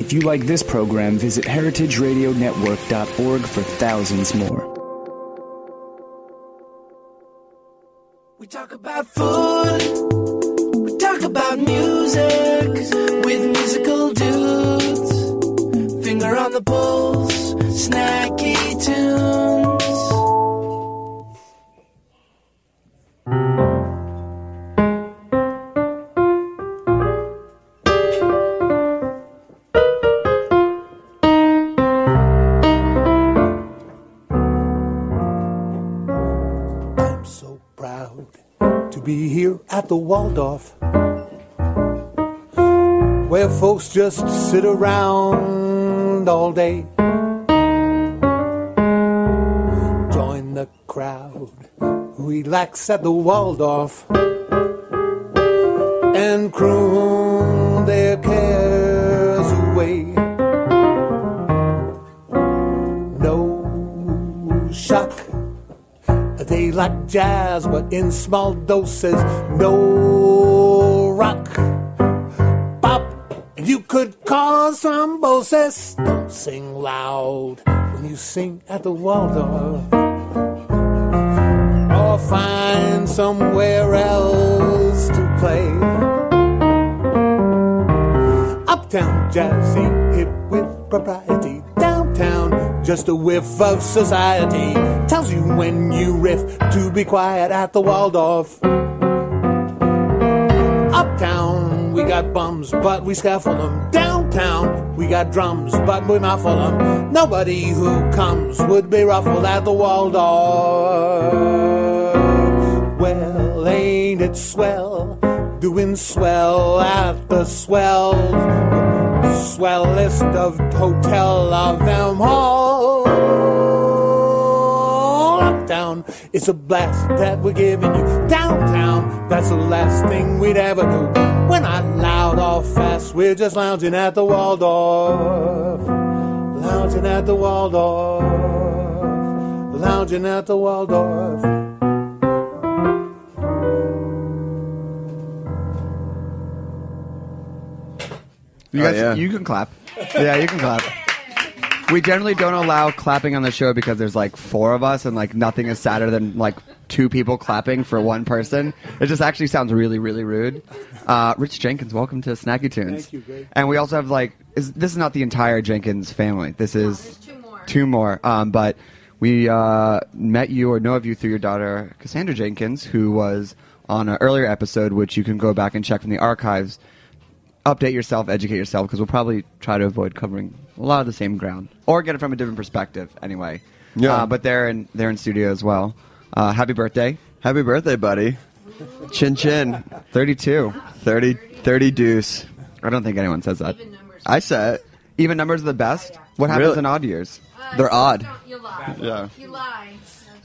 If you like this program, visit heritageradionetwork.org for thousands more. We talk about food. We talk about music with musical dudes. Finger on the pulse, snacky tunes. The Waldorf, where folks just sit around all day. Join the crowd, relax at the Waldorf, and croon their cares Jazz, but in small doses. No rock. Pop, and you could cause thrombosis. Don't sing loud when you sing at the Waldorf. Or find somewhere else to play. Uptown jazzy, just a whiff of society. Tells you when you riff to be quiet at the Waldorf. Uptown, we got bums, but we scaffold them. Downtown, we got drums, but we muffle them. Nobody who comes would be ruffled at the Waldorf. Well, ain't it swell? Doing swell at the swell. Swellest of hotel of them all. Uptown, it's a blast that we're giving you. Downtown, that's the last thing we'd ever do. We're not loud or fast, we're just lounging at the Waldorf. Lounging at the Waldorf. Lounging at the Waldorf. You Oh, guys, yeah. you can clap. Yeah, you can clap. We generally don't allow clapping on the show because there's like four of us and like nothing is sadder than like two people clapping for one person. It just actually sounds really, really rude. Uh, Rich Jenkins, welcome to Snacky Tunes. Thank you, Greg. And we also have like, is, this is not the entire Jenkins family. This is two more. Um, but we uh, met you or know of you through your daughter Cassandra Jenkins, who was on an earlier episode, which you can go back and check from the archives update yourself, educate yourself, because we'll probably try to avoid covering a lot of the same ground or get it from a different perspective. Anyway, Yeah. Uh, but they're in they're in studio as well. Uh, happy birthday, Happy birthday, buddy. Chin chin. thirty-two. 30, 30 deuce. I don't think anyone says that. I said Even numbers are the best. What happens Really? in odd years? they're odd. You lie. Yeah. You lie.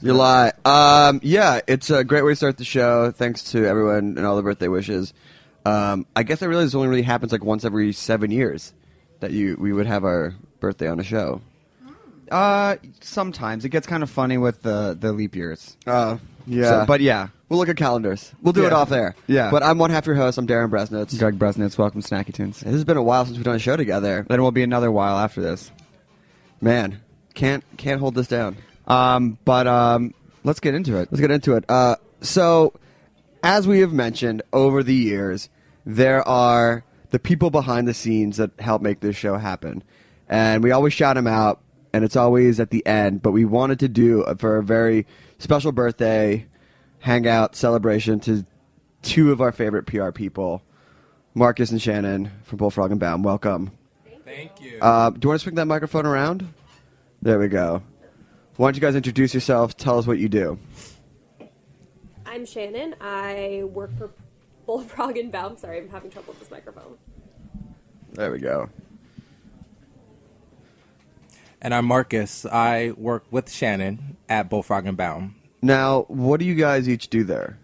You lie. Um, yeah, it's a great way to start the show. Thanks to everyone and all the birthday wishes. Um, I guess I realize it only really happens like once every seven years that you we would have our birthday on a show. Uh, sometimes it gets kind of funny with the the leap years. Uh, Yeah. So- but yeah, We'll look at calendars. We'll do it off there. Yeah. But I'm one half your host. I'm Darin Bresnitz. Greg Bresnitz, welcome to Snacky Tunes. This has been a while since we've done a show together. Then it will be another while after this. Man, can't can't hold this down. Um, but um, let's get into it. Let's get into it. Uh, so, as we have mentioned over the years, there are the people behind the scenes that help make this show happen, and we always shout them out, and it's always at the end. But we wanted to do for a very special birthday hangout celebration to two of our favorite PR people, Marcus and Shannon from Bullfrog and Baum. Welcome. Thank you. Uh, do you want to swing that microphone around? There we go. Why don't you guys introduce yourselves? Tell us what you do. I'm Shannon. I work for Bullfrog and Baum. Sorry, I'm having trouble with this microphone. There we go. and I'm Marcus. I work with Shannon at Bullfrog and Baum. Now, what do you guys each do there?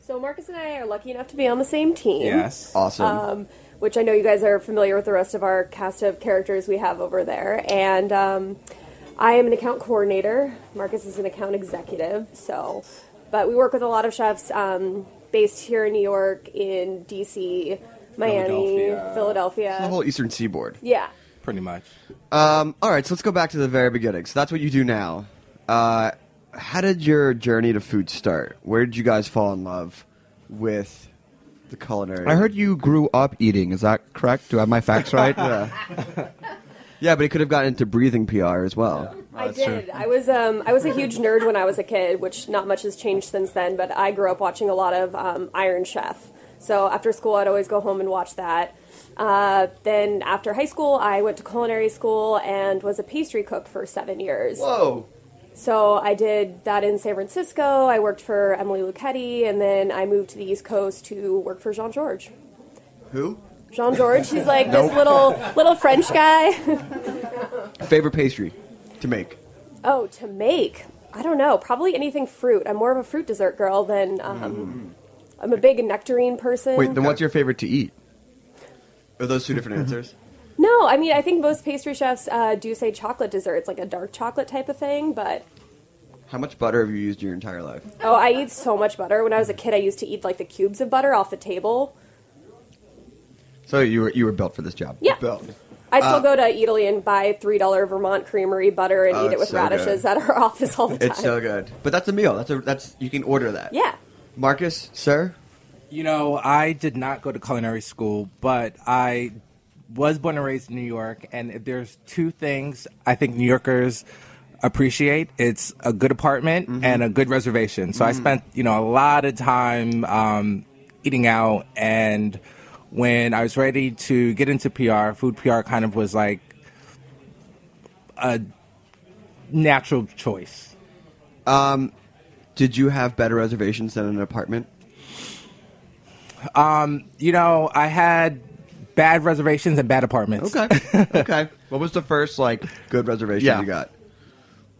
So Marcus and I are lucky enough to be on the same team. Yes. Awesome. Um, which I know you guys are familiar with the rest of our cast of characters we have over there. And um, I am an account coordinator. Marcus is an account executive. So, but we work with a lot of chefs um, based here in New York, in DC, Miami, Philadelphia. Philadelphia. the whole Eastern Seaboard. yeah. Pretty much. Um, all right, so let's go back to the very beginning. So that's what you do now. Uh, how did your journey to food start? Where did you guys fall in love with the culinary? I heard you grew up eating. Is that correct? Do I have my facts right? Yeah. yeah, but he could have gotten into breathing PR as well. I did. I was um, I was a huge nerd when I was a kid, which not much has changed since then. But I grew up watching a lot of um, Iron Chef. So after school, I'd always go home and watch that. Uh, then after high school, I went to culinary school and was a pastry cook for seven years. Whoa. So I did that in San Francisco. I worked for Emily Luchetti, and then I moved to the East Coast to work for Jean-Georges. Who? Jean-Georges. he's like this little little French guy. Favorite pastry to make? Oh, to make? I don't know. Probably anything fruit. I'm more of a fruit dessert girl than um, I'm a big nectarine person. Wait, then what's your favorite to eat? Are those two different answers? no, I mean I think most pastry chefs uh, do say chocolate desserts, like a dark chocolate type of thing. But How much butter have you used your entire life? oh, I eat so much butter. When I was a kid, I used to eat like the cubes of butter off the table. So you were you were built for this job. Yeah, Bill. I still uh, go to Italy and buy three dollar Vermont Creamery butter and Oh, eat it with so radishes good. at our office all the time. It's so good. But that's a meal. That's a that's you can order that. Yeah. Marcus, sir? You know, I did not go to culinary school, but I was born and raised in New York. And if there's two things I think New Yorkers appreciate, it's a good apartment mm-hmm. and a good reservation. So I mm-hmm. spent, you know, a lot of time um, eating out. And when I was ready to get into PR, food PR kind of was like a natural choice. Did you have better reservations than an apartment? You know, I had bad reservations and bad apartments. Okay. okay. What was the first like? Good reservation Yeah. you got.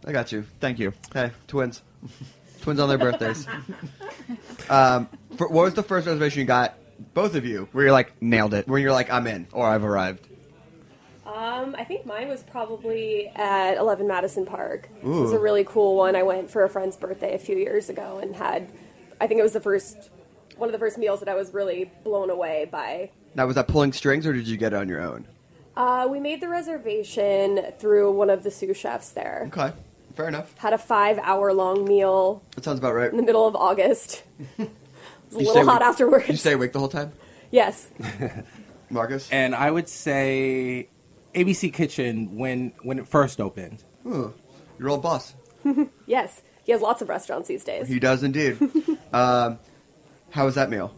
I got you. Thank you. Hey, twins. twins on their birthdays. um, for, what was the first reservation you got? Both of you. Where you're like nailed it, where you're like, I'm in. or I've arrived. Um, I think mine was probably at 11 Madison Park. It was a really cool one. I went for a friend's birthday a few years ago and had, I think it was the first, one of the first meals that I was really blown away by. Now, was that pulling strings or did you get it on your own? Uh, we made the reservation through one of the sous chefs there. Okay. Fair enough. Had a five hour long meal That sounds about right. in the middle of August. it a little hot awake- afterwards. Did you stay awake the whole time? yes. Marcus? and I would say ABC Kitchen when when it first opened. Ooh, your old boss. Yes. He has lots of restaurants these days. He does indeed. um, how was that meal?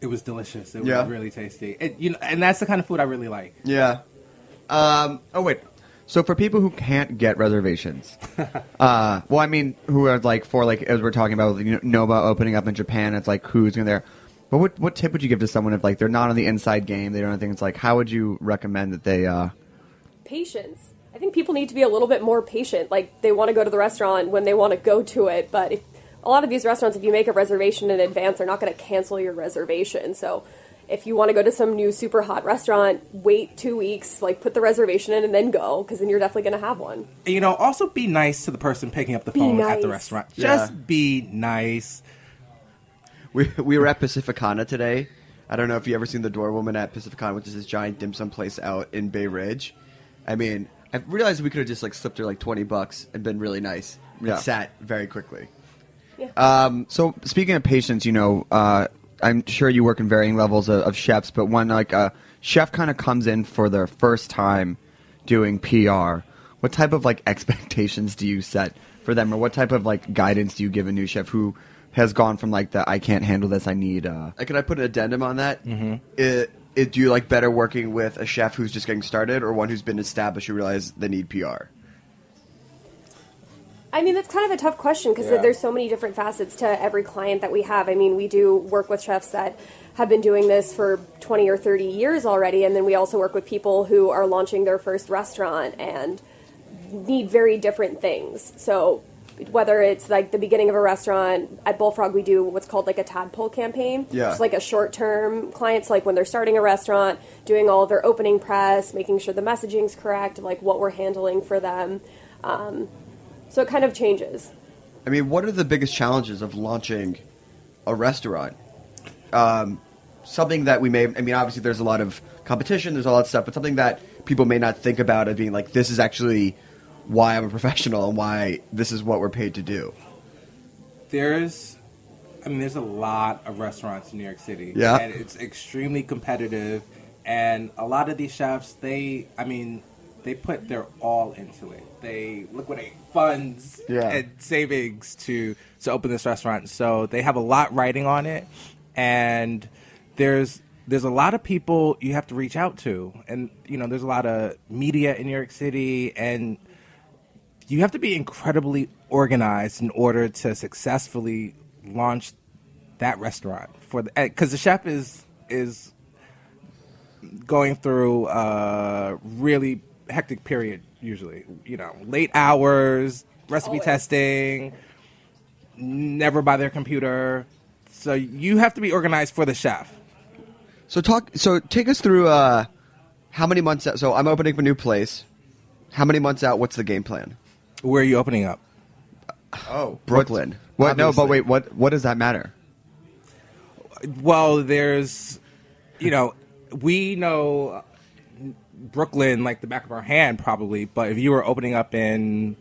It was delicious. It Yeah. was really tasty. It, you know, and that's the kind of food I really like. Yeah. Um, Oh wait. So for people who can't get reservations, uh, well, I mean, who are like for like as we're talking about you know, Noma opening up in Japan, it's like who's going there. But what what tip would you give to someone if like they're not on the inside game, they don't know things? It's like how would you recommend that they? Uh, patience. I think people need to be a little bit more patient. Like they want to go to the restaurant when they want to go to it, but if a lot of these restaurants, if you make a reservation in advance, they're not going to cancel your reservation. So if you want to go to some new super hot restaurant, wait two weeks, like put the reservation in and then go, because then you're definitely going to have one. And, you know, also be nice to the person picking up the Be phone at the restaurant. Yeah. Just be nice. We we were at Pacificana today. I don't know if you ever seen the doorwoman at Pacificana, which is this giant dim sum place out in Bay Ridge. I mean, I realized we could have just like slipped her like twenty bucks and been really nice. And Yeah. sat very quickly. Um, so speaking of patience, you know, uh, I'm sure you work in varying levels of, of chefs, but when like a chef kind of comes in for their first time doing PR, what type of like expectations do you set for them, or what type of like guidance do you give a new chef who has gone from like the I can't handle this, I need uh, Can I put an addendum on that? Mm-hmm. It, it, do you like better working with a chef who's just getting started, or one who's been established? who realize they need PR. I mean, that's kind of a tough question because Yeah. there's so many different facets to every client that we have. I mean, we do work with chefs that have been doing this for 20 or 30 years already, and then we also work with people who are launching their first restaurant and need very different things. So, whether it's like the beginning of a restaurant at Bullfrog, we do what's called like a tadpole campaign. Yeah. It's like a short term clients, like when they're starting a restaurant, doing all of their opening press, making sure the messaging's correct, like what we're handling for them. Um, so it kind of changes. I mean, what are the biggest challenges of launching a restaurant? Um, something that we may, I mean, obviously there's a lot of competition, there's a lot of stuff, but something that people may not think about as being like, this is actually why I'm a professional and why this is what we're paid to do. There's, I mean, there's a lot of restaurants in New York City. Yeah. And it's extremely competitive. And a lot of these chefs, they, I mean, they put their all into it. They liquidate funds Yeah. and savings to to open this restaurant. So they have a lot writing on it, and there's there's a lot of people you have to reach out to, and you know there's a lot of media in New York City, and you have to be incredibly organized in order to successfully launch that restaurant for the eh, because the chef is is going through a really hectic period usually you know late hours recipe Always. testing never by their computer so you have to be organized for the chef So talk, so take us through, uh, how many months out, so I'm opening up a new place. How many months out, what's the game plan? where are you opening up Oh, Brooklyn. what? No, but wait, what? What does that matter? well there's you know we know brooklyn like the back of our hand probably but if you were opening up in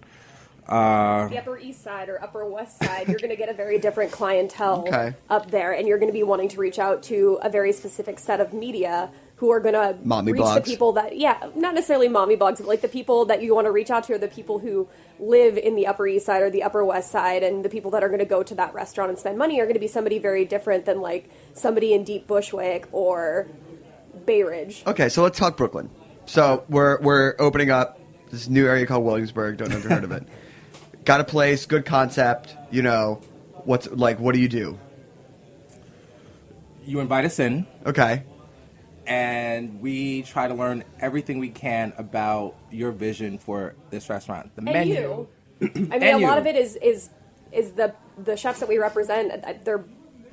uh, The Upper East Side or Upper West Side, you're going to get a very different clientele Okay. up there, and you're going to be wanting to reach out to a very specific set of media who are going to Mommy reach blogs. the people that, yeah, not necessarily mommy blogs, but like the people that you want to reach out to are the people who live in the Upper East Side or the Upper West Side, and the people that are going to go to that restaurant and spend money are going to be somebody very different than like somebody in Deep Bushwick or Bay Ridge. Okay, so let's talk Brooklyn. So we're we're opening up this new area called Williamsburg. Don't know if you've heard of it. Got a place, good concept. You know, what's like? What do you do? you invite us in Okay, and we try to learn everything we can about your vision for this restaurant the and menu you. I mean, And a lot of it is is is the the chefs that we represent. uh, They're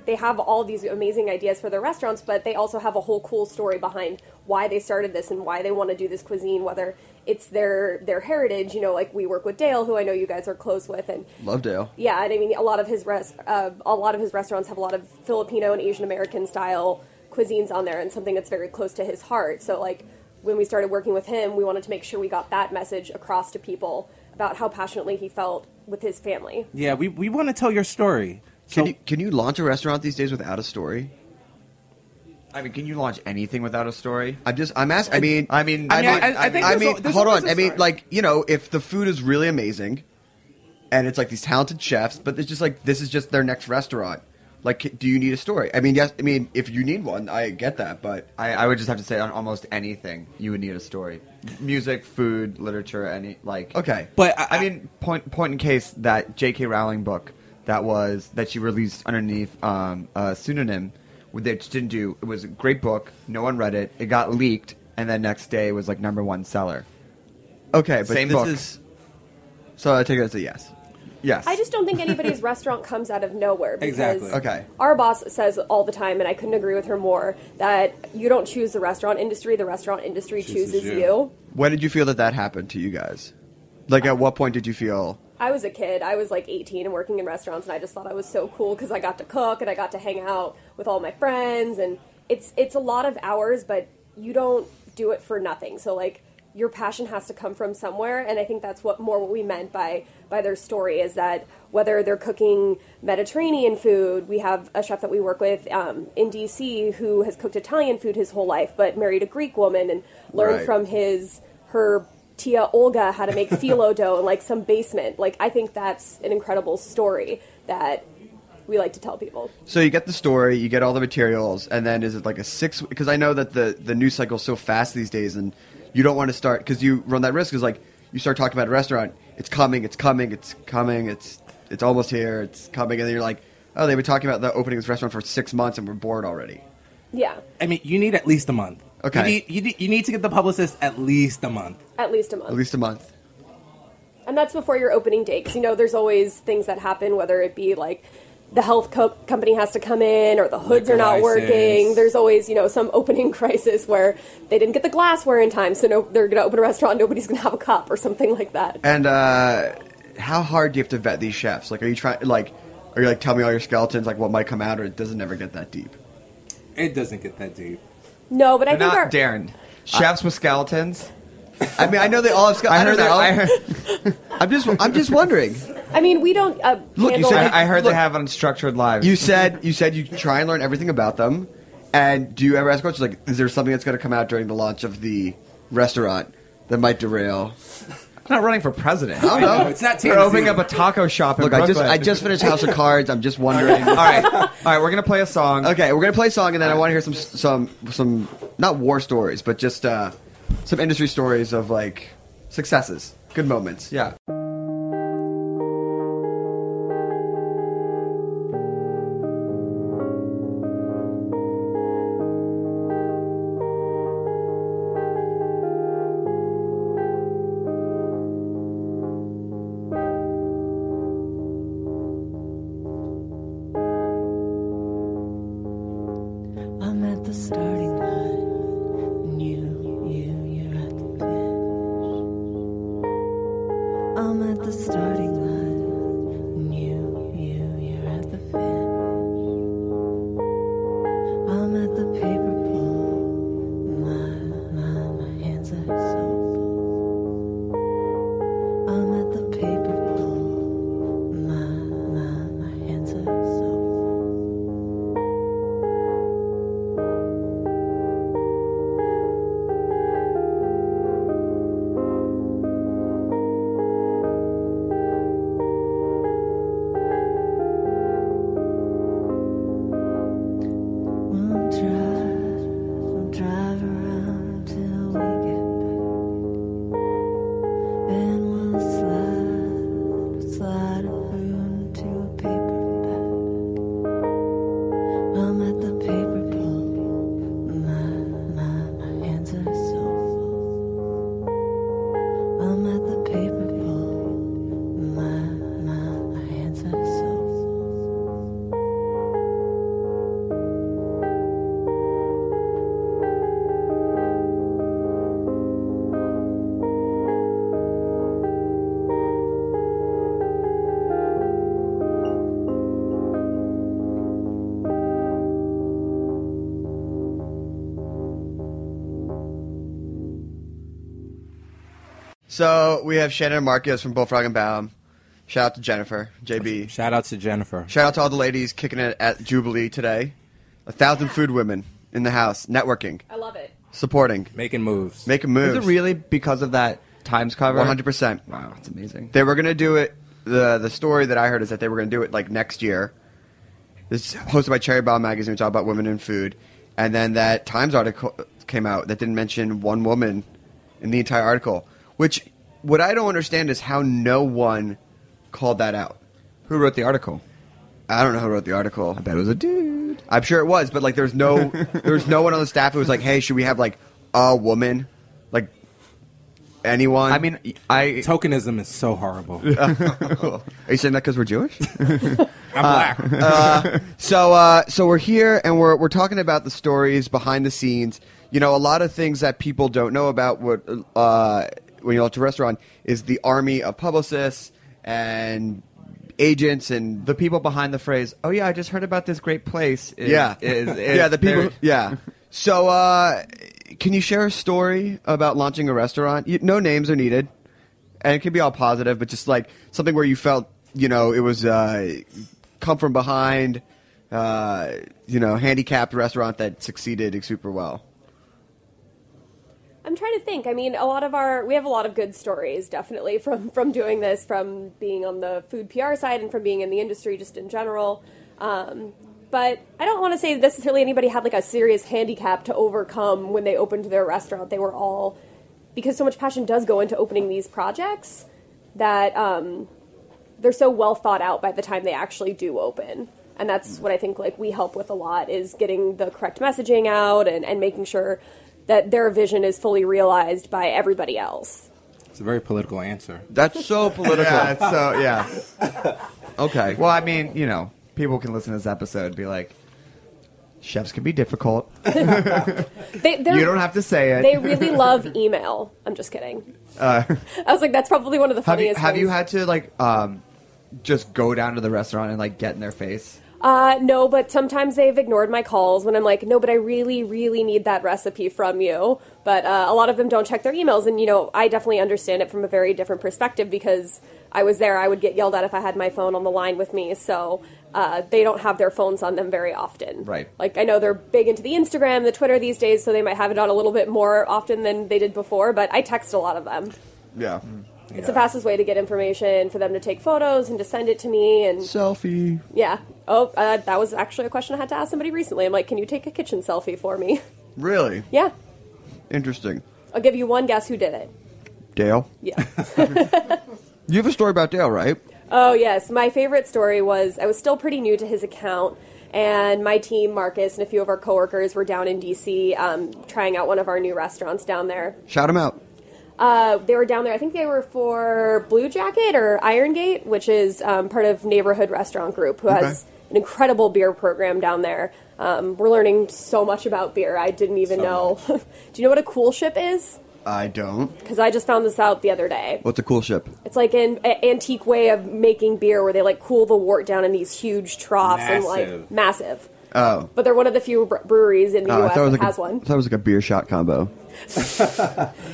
they have all these amazing ideas for their restaurants, but they also have a whole cool story behind why they started this and why they want to do this cuisine. Whether it's their their heritage, you know, like we work with Dale, who I know you guys are close with, and love Dale. yeah, and I mean, a lot of his res- uh, a lot of his restaurants have a lot of Filipino and Asian American style cuisines on there, and something that's very close to his heart. So, like when we started working with him, we wanted to make sure we got that message across to people about how passionately he felt with his family. yeah we, we want to tell your story so Can you can you launch a restaurant these days without a story? I mean, can you launch anything without a story? I'm just I'm asking. I mean, I mean, I mean, I- I think I mean, a- hold on. I mean, like you know, if the food is really amazing, and it's like these talented chefs, but it's just like this is just their next restaurant. Like, do you need a story? I mean, yes. I mean, if you need one, I get that, but I, I would just have to say on almost anything you would need a story. Music, food, literature, any like. okay. but I, I mean, point point in case that J.K. Rowling book that was that she released underneath um, a pseudonym, that she didn't do. It was a great book. No one read it. It got leaked, and then next day it was like number one seller. Okay, but Same this book. is. So I take that as a yes. Yes. I just don't think anybody's restaurant comes out of nowhere. Because Exactly. Okay. Our boss says all the time, and I couldn't agree with her more, that you don't choose the restaurant industry; the restaurant industry Chooses chooses you. you. When did you feel that that happened to you guys? Like, at what point did you feel? I was a kid. I was like 18 and working in restaurants, and I just thought I was so cool because I got to cook and I got to hang out with all my friends. And it's it's a lot of hours, but you don't do it for nothing. So like your passion has to come from somewhere, and I think that's what more what we meant by by their story is that whether they're cooking Mediterranean food, we have a chef that we work with um, in DC who has cooked Italian food his whole life, but married a Greek woman and learned Right. from his her Tia Olga how to make phyllo dough in like some basement. Like I think that's an incredible story that we like to tell people. So you get the story, you get all the materials, and then is it like a six? Because I know that the the news cycle is so fast these days, and you don't want to start because you run that risk. Is like you start talking about a restaurant, it's coming, it's coming, it's coming, it's it's almost here, it's coming, and then you're like, oh, they've been talking about the opening of this restaurant for six months, and we're bored already. Yeah, I mean, you need at least a month. Okay. You need, you need, you need to get the publicist at least a month. at least a month. At least a month. and that's before your opening date because you know there's always things that happen whether it be like the health co- company has to come in or the hoods Liquor are not working there's always you know some opening crisis where they didn't get the glassware in time so no, they're going to open a restaurant nobody's going to have a cup or something like that And uh, how hard do you have to vet these chefs? Like, are you trying like, are you like, tell me all your skeletons, like what might come out, or it doesn't never get that deep? It doesn't get that deep. No but i But think not our, Darin. Chefs with skeletons. I mean, I know they all have skeletons. I heard don't that. know. I heard, I'm just, I'm just wondering. i mean we don't uh, Look, you handle said I, I heard Look. they have unstructured lives. You said you said you try and learn everything about them. And do you ever ask questions like, is there something that's going to come out during the launch of the restaurant that might derail? I'm not running for president. I don't know. it's not They're opening up a taco shop in Look, I just Brooklyn. I just finished House of Cards. I'm just wondering. All right, all right. We're gonna play a song. Okay, we're gonna play a song, and then I want to hear some some some not war stories, but just uh, some industry stories of like successes, good moments. Yeah. So we have Shannon and Marcus from Bullfrog and Baum. Shout out to Jennifer, JB. Shout out to Jennifer. Shout out to all the ladies kicking it at Jubilee today. A thousand food women in the house, networking, i love it supporting, Making moves. making moves. Is moves. it really because of that Times cover? One hundred percent. Wow, that's amazing. They were gonna do it. the The story that I heard is that they were gonna do it like next year. This hosted by Cherry Bombe magazine, which is all about women in food, and then that Times article came out that didn't mention one woman in the entire article. Which what I don't understand is how no one called that out. Who wrote the article? I don't know who wrote the article. I bet it was a dude. I'm sure it was, but like, there's no, there's no one on the staff who was like, "Hey, should we have like a woman?" Like, anyone. I mean, I Tokenism is so horrible. are you saying that because we're Jewish? I'm black. uh, so uh, so we're here and we're we're talking about the stories behind the scenes. You know, a lot of things that people don't know about what uh, when you launch a restaurant is the army of publicists and agents and the people behind the phrase, "Oh yeah, I just heard about this great place." Is, yeah, is, is- yeah, the people. Yeah. So, uh, can you share a story about launching a restaurant? You, no names are needed, and it can be all positive, but just like something where you felt, you know, it was uh, come from behind, uh, you know, handicapped restaurant that succeeded super well. I'm trying to think. I mean, a lot of our we have a lot of good stories, definitely from from doing this, from being on the food PR side, and from being in the industry just in general. Um, but I don't want to say necessarily anybody had like a serious handicap to overcome when they opened their restaurant. They were all because so much passion does go into opening these projects that um, they're so well thought out by the time they actually do open and that's what i think like we help with a lot is getting the correct messaging out and, and making sure that their vision is fully realized by everybody else It's a very political answer. That's so political. Yeah, it's so yeah. okay. Well, I mean, you know, people can listen to this episode and be like, chefs can be difficult. they, You don't have to say it. they really love email i'm just kidding Uh, i was like that's probably one of the have you funniest have you had to like um, just go down to the restaurant and like get in their face? Uh, no, but sometimes they've ignored my calls when I'm like, no, but I really, really need that recipe from you. But uh, a lot of them don't check their emails, and you know, I definitely understand it from a very different perspective because I was there. I would get yelled at if I had my phone on the line with me, so uh, they don't have their phones on them very often. Right. Like I know they're big into the Instagram, the Twitter these days, so they might have it on a little bit more often than they did before. But I text a lot of them. Yeah. It's the fastest way to get information for them to take photos and to send it to me and Selfie. yeah. Oh, uh, that was actually a question I had to ask somebody recently. I'm like, can you take a kitchen selfie for me? Really yeah. interesting. I'll give you one guess who did it. Dale, Yeah. you have a story about Dale, right? oh, yes. My favorite story was I was still pretty new to his account, and my team, Marcus, and a few of our coworkers were down in DC um, trying out one of our new restaurants down there. Shout him out. Uh, they were down there. I think they were for Bluejacket or Iron Gate, which is um, part of Neighborhood Restaurant Group, who has an incredible beer program down there. Um, we're learning so much about beer. I didn't even know. Do you know what a coolship is? I don't. Because I just found this out the other day. What's a coolship? It's like an a- antique way of making beer where they like cool the wort down in these huge troughs and like Massive. Massive. Oh. But they're one of the few breweries in the Oh, I U.S. thought it was that like has a, one. I thought it was like a beer shot combo.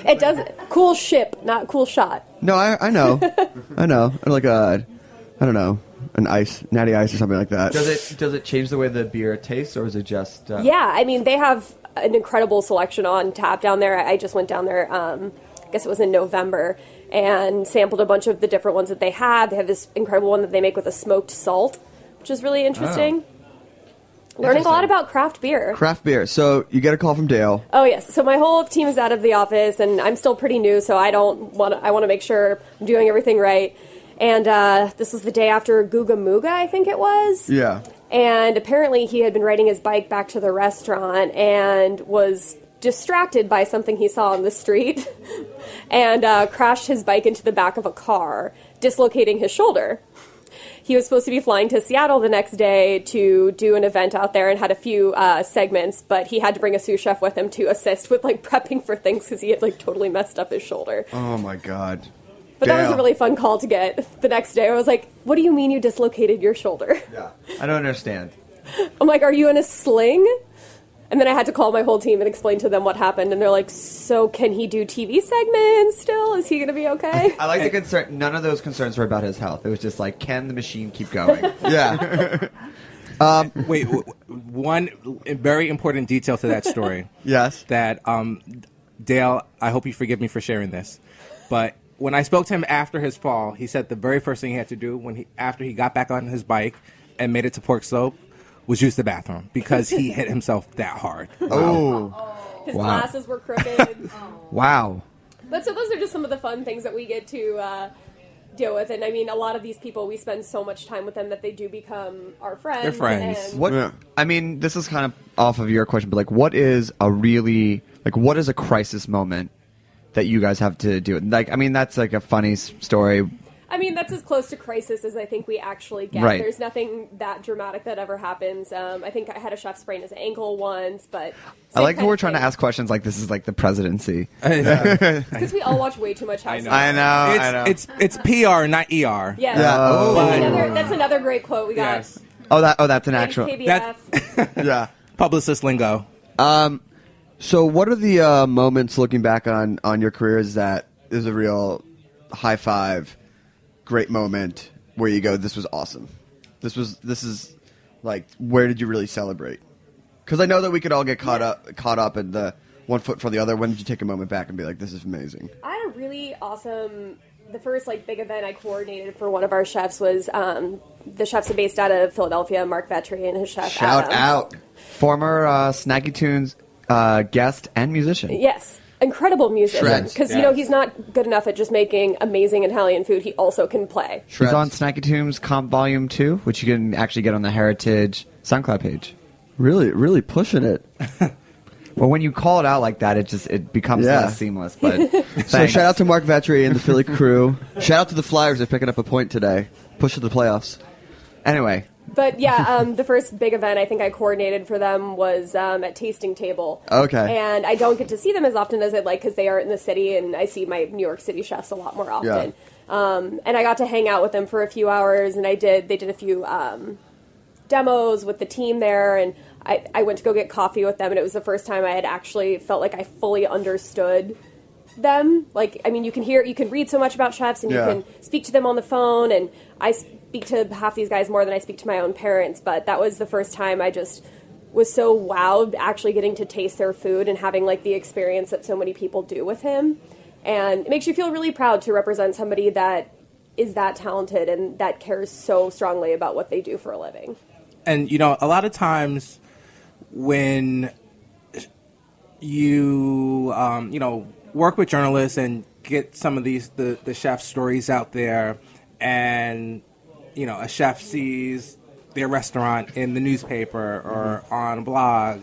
It does coolship, not cool shot. No, I, I know, I know. Or like a, I don't know, an ice, natty ice or something like that. Does it does it change the way the beer tastes, or is it just? Uh, Yeah, I mean they have an incredible selection on tap down there. I just went down there. Um, I guess it was in November and sampled a bunch of the different ones that they have. They have this incredible one that they make with a smoked salt, which is really interesting. Learning a lot about craft beer. Craft beer. So you get a call from Dale. Oh yes. So my whole team is out of the office, and I'm still pretty new, so I don't want. I want to make sure I'm doing everything right. And uh, this was the day after Guga Muga, I think it was. Yeah. And apparently, he had been riding his bike back to the restaurant and was distracted by something he saw on the street, and uh, crashed his bike into the back of a car, dislocating his shoulder. He was supposed to be flying to Seattle the next day to do an event out there and had a few uh, segments, but he had to bring a sous chef with him to assist with like prepping for things because he had like totally messed up his shoulder. Oh my god. But that was a really fun call to get the next day. I was like, "What do you mean you dislocated your shoulder?" Yeah. I don't understand. I'm like, "Are you in a sling?" And then I had to call my whole team and explain to them what happened, and they're like, "So can he do TV segments still? Is he going to be okay?" I like the concern. None of those concerns were about his health. It was just like, can the machine keep going? Yeah. Wait, w- w- one very important detail to that story. yes. that um, Dale, I hope you forgive me for sharing this, but when I spoke to him after his fall, he said the very first thing he had to do when he after he got back on his bike and made it to Park Slope was use the bathroom because he hit himself that hard. Oh. His Wow. glasses were crooked. wow. But so those are just some of the fun things that we get to uh, deal with. And I mean, a lot of these people, we spend so much time with them that they do become our friends. They're friends. and- What? Yeah. I mean, this is kind of off of your question, but like, what is a really like? What is a crisis moment that you guys have to do. Like, I mean, that's like a funny story. I mean, that's as close to crisis as I think we actually get. Right. There's nothing that dramatic that ever happens. Um, I think I had a chef sprain his ankle once, but I like how we're trying to ask questions like this is like the presidency. because we all watch way too much House. of I know. It's, I know. it's it's PR, not ER. Yes. Yeah. Oh. That's, another, that's another great quote we got. Yes. oh, that. Oh, that's an Thanks, actual. KBF. yeah. Publicist lingo. Um, so what are the uh, moments looking back on on your careers that is a real high five, great moment where you go, this was awesome. This was this is like where did you really celebrate? Because I know that we could all get caught up caught up in the one foot for the other. When did you take a moment back and be like, this is amazing? I had a really awesome. The first like big event I coordinated for one of our chefs was um, the chefs are based out of Philadelphia, Mark Vetri and his chef. Shout Adam. out. Former uh, Snacky Tunes uh, guest and musician. Yes, incredible musician. Shreds. Because you know he's not good enough at just making amazing Italian food. He also can play. He's on Snacky Tunes Comp Volume 2, which you can actually get on the Heritage SoundCloud page. Really, really pushing it. Well, when you call it out like that, it just it becomes Yeah. less seamless. But So shout out to Mark Vetri and the Philly crew. shout out to the Flyers. They're picking up a point today. Push to the playoffs. Anyway, But yeah, um, the first big event I think I coordinated for them was um, at Tasting Table. Okay. And I don't get to see them as often as I'd like because they are in the city, and I see my New York City chefs a lot more often. Um, and I got to hang out with them for a few hours, and I did. They did a few um, demos with the team there, and I, I went to go get coffee with them, and it was the first time I had actually felt like I fully understood them. Like, I mean, you can hear, you can read so much about chefs, and Yeah. you can speak to them on the phone, and I speak to half these guys more than I speak to my own parents. But that was the first time I just was so wowed actually getting to taste their food and having like the experience that so many people do with him. And it makes you feel really proud to represent somebody that is that talented and that cares so strongly about what they do for a living. and you know a lot of times when you um, you know work with journalists and get some of these the, the chef stories out there and you know a chef sees their restaurant in the newspaper or on a blog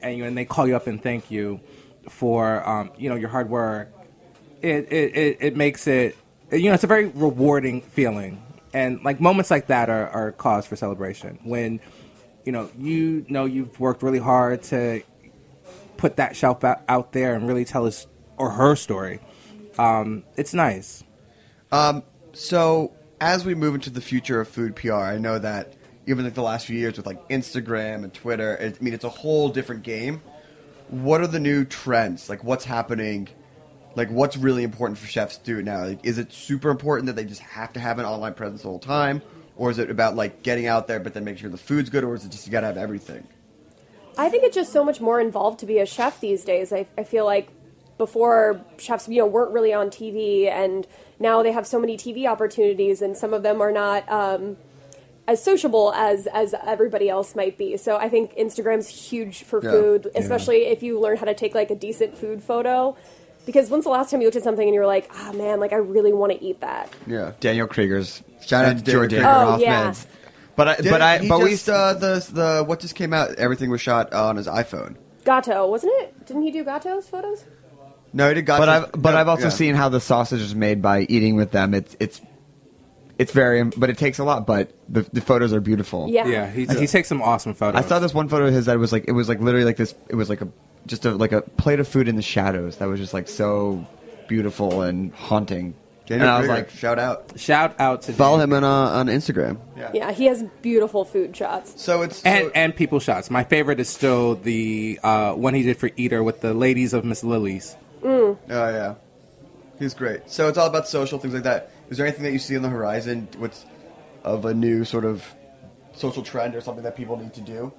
and you and they call you up and thank you for um, you know your hard work it, it, it, it makes it you know it's a very rewarding feeling. And like moments like that are, are cause for celebration. When you know you know you've worked really hard to put that shelf out, out there and really tell his or her story um, it's nice. Um, so as we move into the future of food PR, I know that even like the last few years with like Instagram and Twitter, it, I mean, it's a whole different game. What are the new trends? Like, what's happening? Like, what's really important for chefs to do now? Like, is it super important that they just have to have an online presence the whole time, or is it about like getting out there but then making sure the food's good, or is it just you got to have everything? I think it's just so much more involved to be a chef these days. I, I feel like before chefs, you know, weren't really on TV, and now they have so many TV opportunities, and some of them are not um, as sociable as as everybody else might be. So I think Instagram's huge for Yeah. food, especially if you learn how to take like a decent food photo. Because when's the last time you looked at something and you were like, ah, man, like I really want to eat that? Yeah. Daniel Krieger's Shout out to Daniel Jordan Krieger. Oh, yeah. But I, Did- but I, he but we just uh, the the what just came out? Everything was shot on his iPhone. Gato, wasn't it? Didn't he do Gato's photos? No, he did. Got but to- I've but no, I've also yeah. seen how the sausage is made by eating with them. It's it's it's very but it takes a lot. But the the photos are beautiful. Yeah. yeah he, he takes some awesome photos I saw this one photo of his that was like it was like literally like this. It was like a just a like a plate of food in the shadows that was just like so beautiful and haunting. Daniel and I was Krieger, like, shout out. shout out to Follow Dan. him on uh, on Instagram. Yeah, he has beautiful food shots. So it's and so- and people shots. My favorite is still the uh, one he did for Eater with the ladies of Miss Lily's. Mm. Oh yeah, he's great. So it's all about social things like that. Is there anything that you see on the horizon? What's of a new sort of social trend or something that people need to do?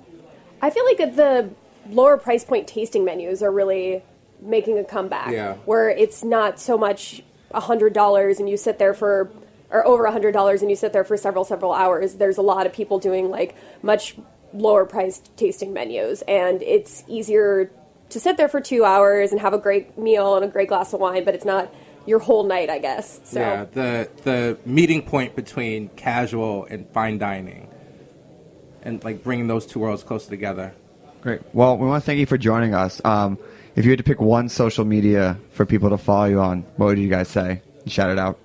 I feel like the lower price point tasting menus are really making a comeback. Yeah. Where it's not so much hundred dollars and you sit there for or over hundred dollars and you sit there for several several hours. There's a lot of people doing like much lower priced tasting menus and it's easier to sit there for two hours and have a great meal and a great glass of wine, but it's not your whole night, I guess. So Yeah, the the meeting point between casual and fine dining, and like bringing those two worlds closer together. Great. Well, we want to thank you for joining us. Um, if you had to pick one social media for people to follow you on, what would you guys say? Shout it out.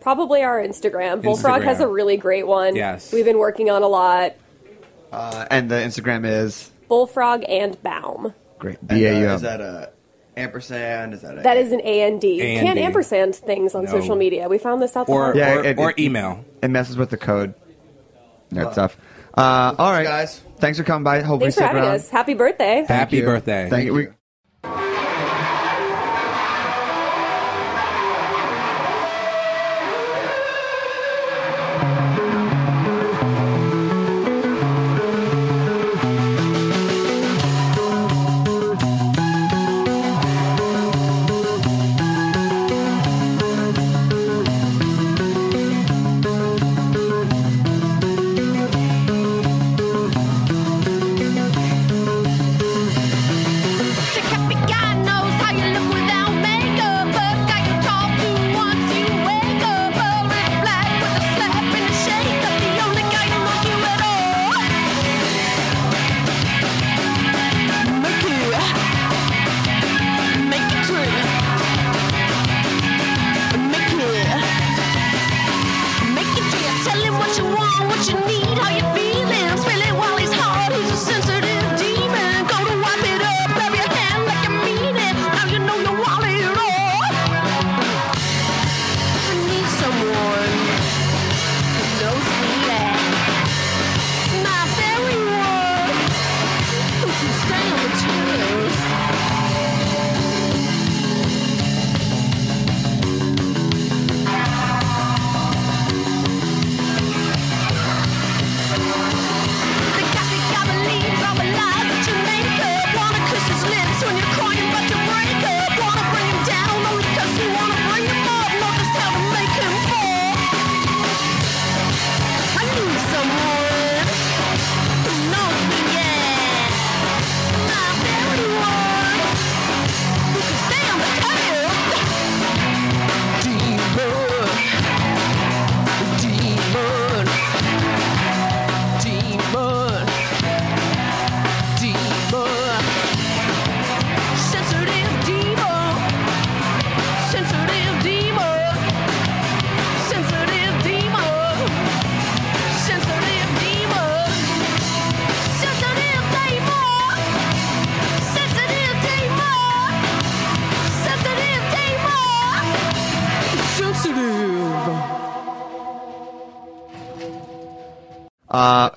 Probably our Instagram. Bullfrog has a really great one. Yes. We've been working on a lot. Uh, and the Instagram is Bullfrog and Baum. Great. And, B A U uh, M. Is that a ampersand? Is that a That is an A and D. You A&D. can't ampersand things on No. social media. We found this out. the hard way. it- it- It messes with the code. Nerd stuff. Uh, all right, guys. Thanks for coming by. Hopefully, Thanks for stick having around. us. Happy birthday. Thank you. Thank you. We-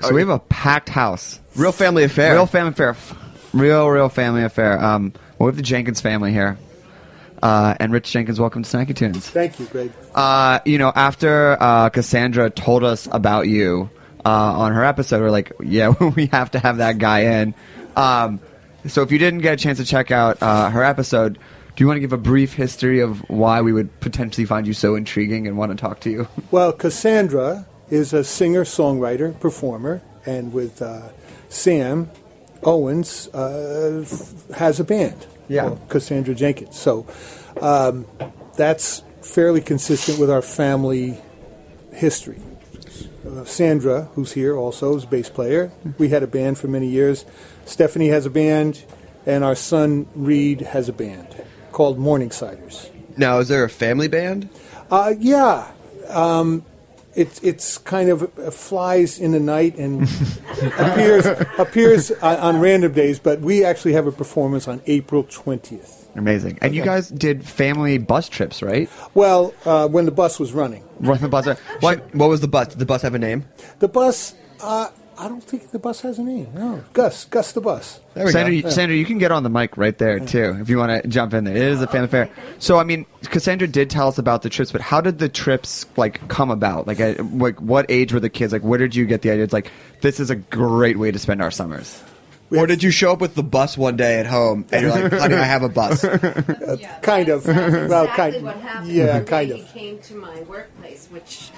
So we have a packed house. Real family affair. Real family affair. F- Real, real family affair. Um, well, we have the Jenkins family here. Uh, and Rich Jenkins, welcome to Snacky Tunes. Thank you, Greg. Uh, you know, after uh, Cassandra told us about you uh, on her episode, we're like, yeah, we have to have that guy in. Um, so if you didn't get a chance to check out uh, her episode, do you want to give a brief history of why we would potentially find you so intriguing and want to talk to you? Well, Cassandra is a singer, songwriter, performer, and with uh, Sam Owens uh, has a band. Yeah. Cassandra Jenkins. So um, that's fairly consistent with our family history. Uh, Sandra, who's here also, is a bass player. We had a band for many years. Stephanie has a band, and our son Reed has a band called Morningsiders. Now, is there a family band? Uh, yeah. Um, it, it's kind of uh, flies in the night and appears appears on, on random days, but we actually have a performance on April 20th. Amazing. And you guys did family bus trips, right? Well, uh, when the bus was running. Run the bus. What, what was the bus? Did the bus have a name? The bus, uh, I don't think the bus has a name. No. Gus. Gus the bus. Sandra, you- Yeah. Sandra, you can get on the mic right there too if you want to jump in there. It is a family fair. So, I mean, Cassandra did tell us about the trips, but how did the trips like come about? Like, at, like what age were the kids? Like, where did you get the idea? It's like this is a great way to spend our summers. Or did you show up with the bus one day at home and you're like, honey, I have a bus? Uh, kind of. well, exactly kind what happened. Yeah, One day kind He of. came to my workplace, which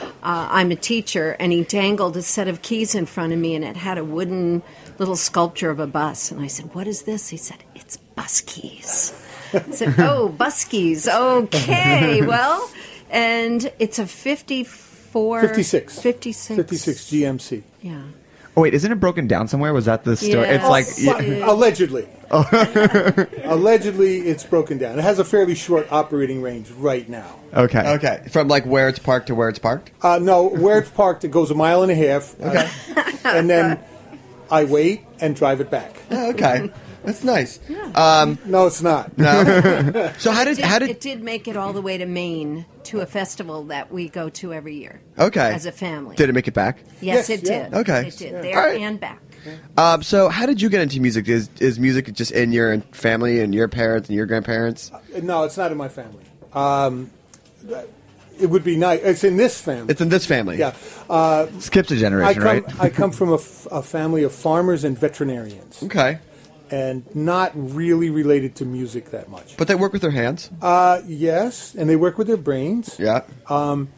uh, I'm a teacher, and he dangled a set of keys in front of me, and it had a wooden little sculpture of a bus. And I said, "What is this?" He said, "It's bus keys." I said, "Oh, bus keys. Okay, well." And it's a 54 56. 56 56 GMC. Yeah. Oh wait, isn't it broken down somewhere? Was that the story? It's like Well, allegedly. allegedly, it's broken down. It has a fairly short operating range right now. okay. Okay, from like where it's parked to where it's parked. Uh, no, where it's parked, it goes a mile and a half. Okay. and then I wait and drive it back. Okay, that's nice. Um, No, it's not. no. so how did It how did, did it did make it all the way to Maine to a festival that we go to every year. okay As a family. Did it make it back? Yes, Yes, it yeah. did. Okay. It did. Yeah. There All right. and back. Um, so how did you get into music? Is is music just in your family and your parents and your grandparents? No, it's not in my family. Um, it would be nice. It's in this family. It's in this family. yeah. Uh, Skips a I generation, come, right? I come from a, f- a family of farmers and veterinarians, Okay, and not really related to music that much. but they work with their hands. Uh, yes, and they work with their brains. yeah. Um,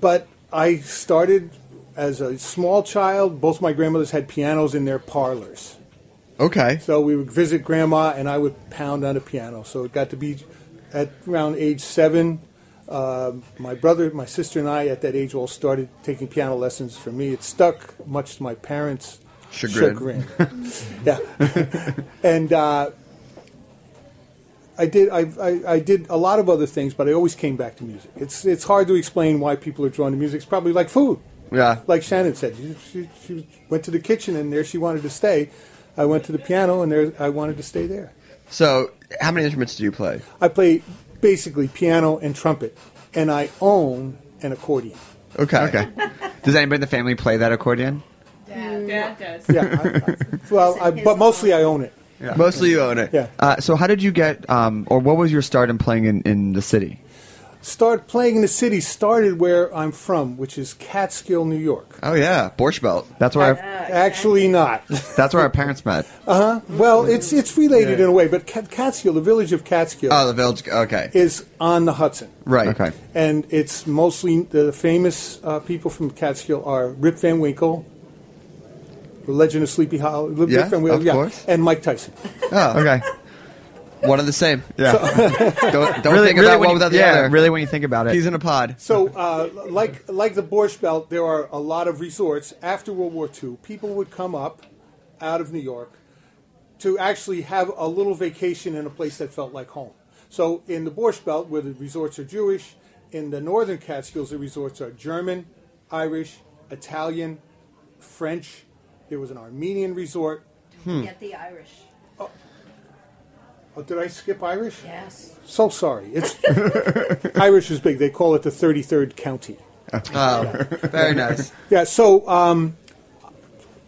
But I started as a small child. Both my grandmothers had pianos in their parlors. Okay. So we would visit grandma, and I would pound on the piano. So it got to be at around age seven. Um, my brother, my sister, and I at that age all started taking piano lessons. For me, it stuck, much to my parents' Chagrin. chagrin. yeah, and uh, I did. I, I, I did a lot of other things, but I always came back to music. It's it's hard to explain why people are drawn to music. It's probably like food Yeah. like Shannon said, she, she, she went to the kitchen and there she wanted to stay. I went to the piano and there I wanted to stay there. So how many instruments do you play? I play basically piano and trumpet, and I own an accordion. Okay. Okay. Does anybody in the family play that accordion? Dad does. Yeah, I, I, well, I, but mostly I own it. Yeah. Mostly you own it. Yeah, Uh, so how did you get, um, or what was your start in playing in, in the city? start playing in the city started where I'm from, which is Catskill, New York. Oh yeah, Borscht Belt. That's where our, Actually, not. that's where our parents met. Uh huh. Well, it's it's related in a way, but Cat- Catskill, the village of Catskill, Oh, the village. Okay. is on the Hudson. Right. Okay. and it's mostly the famous uh, people from Catskill are Rip Van Winkle, The Legend of Sleepy Hollow, Yeah, Van Winkle, of yeah, course. and Mike Tyson. Oh, Okay. one and the same. Yeah. Don't, don't really, think really about when one you- without the yeah, other. Really, when you think about it. He's in a pod. So, uh, like like the Borscht Belt, there are a lot of resorts after World War II. People would come up out of New York to actually have a little vacation in a place that felt like home. So, in the Borscht Belt, where the resorts are Jewish, in the northern Catskills, the resorts are German, Irish, Italian, French. There was an Armenian resort. Get the Irish. Oh, did I skip Irish? Yes. So sorry. It's Irish is big. They call it the 33rd county. Oh, very nice. Yeah. So um,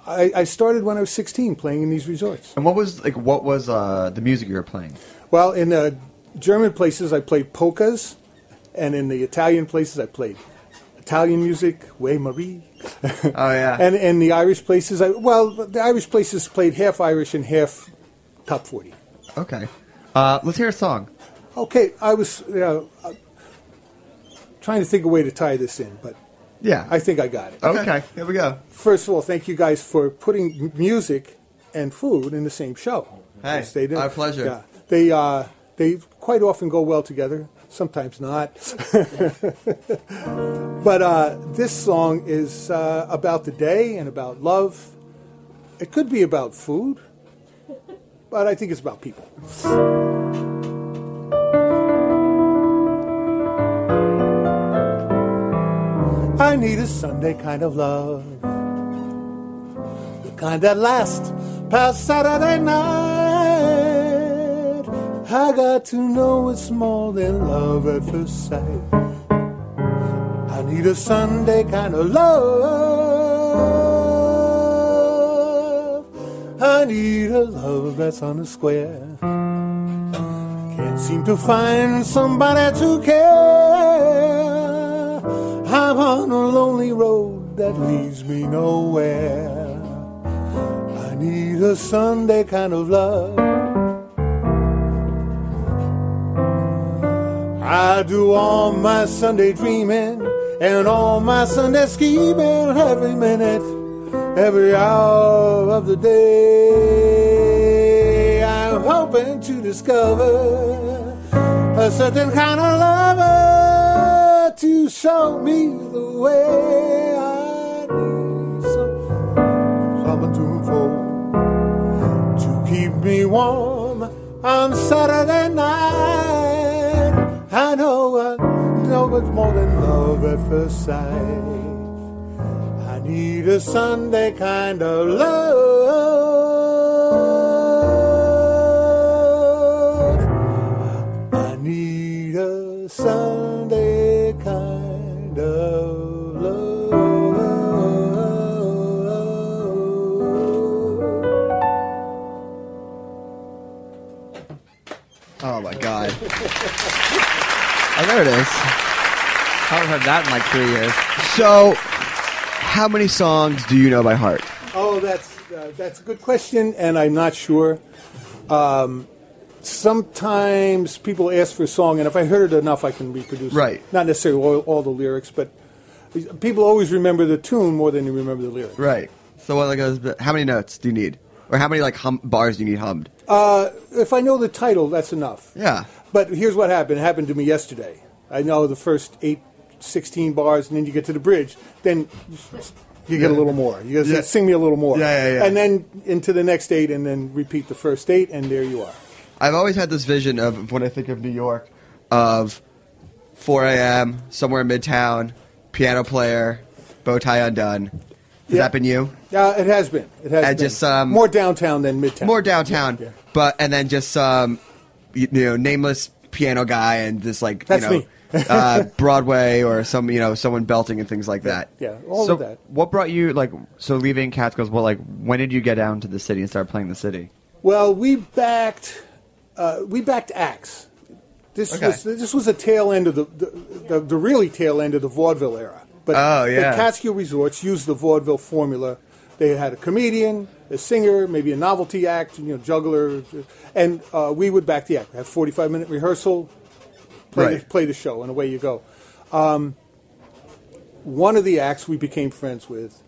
I, I started when I was 16 playing in these resorts. and what was like? What was uh, the music you were playing? Well, in the German places, I played polkas, and in the Italian places, I played Italian music, Way Marie. Oh yeah. And in the Irish places, I well, the Irish places played half Irish and half top 40. okay. Uh, let's hear a song. Okay, I was you know, uh, trying to think of a way to tie this in, but Yeah. I think I got it. okay. Here we go. First of all, thank you guys for putting music and food in the same show. Hey, they our pleasure. Yeah, they uh, they quite often go well together. Sometimes not. but uh, this song is uh, about the day and about love. It could be about food, but I think it's about people. I need a Sunday kind of love. The kind that lasts past Saturday night. I got to know it's more than love at first sight. I need a Sunday kind of love. I need a love that's on the square. Can't seem to find somebody to care. I'm on a lonely road that leads me nowhere. I need a Sunday kind of love. I do all my Sunday dreaming and all my Sunday scheming every minute, every hour of the day. I'm hoping to discover a certain kind of lover to show me the way. I need some, someone to to keep me warm on Saturday night. I know, I know it's more than love at first sight. I need a Sunday kind of love. There it is. I haven't heard that in like three years. So, how many songs do you know by heart? Oh, that's uh, that's a good question, and I'm not sure. Um, sometimes people ask for a song, and if I heard it enough, I can reproduce Right. it. Not necessarily all, all the lyrics, but people always remember the tune more than they remember the lyrics. Right. So what goes? How many notes do you need, or how many like hum, bars do you need hummed? Uh, if I know the title, that's enough. Yeah. But here's what happened. It happened to me yesterday. I know the first eight, 16 bars, and then you get to the bridge. Then you get a little more. You gotta say, Yeah. sing me a little more. Yeah, yeah, yeah. And then into the next eight, and then repeat the first eight, and there you are. I've always had this vision of when I think of New York, of 4 a.m. somewhere in Midtown, piano player, bow tie undone. Has Yeah. that been you? Uh, it has been. It has And been. just, um, more downtown than midtown. More downtown, Yeah. but and then just some, you know, nameless piano guy and just like That's you know, me. Uh, Broadway or some you know someone belting and things like that. Yeah, all so of that. what brought you like so leaving Catskills? Well, like when did you get down to the city and start playing the city? Well, we backed uh, we backed acts. This Okay. was this was a tail end of the the, the the really tail end of the vaudeville era. But Oh, yeah. the Catskill Resorts used the vaudeville formula. They had a comedian, a singer, maybe a novelty act, you know, juggler, and uh, we would back the act. We have forty five minute rehearsal, play the, play the show, and away you go. Um, one of the acts we became friends with,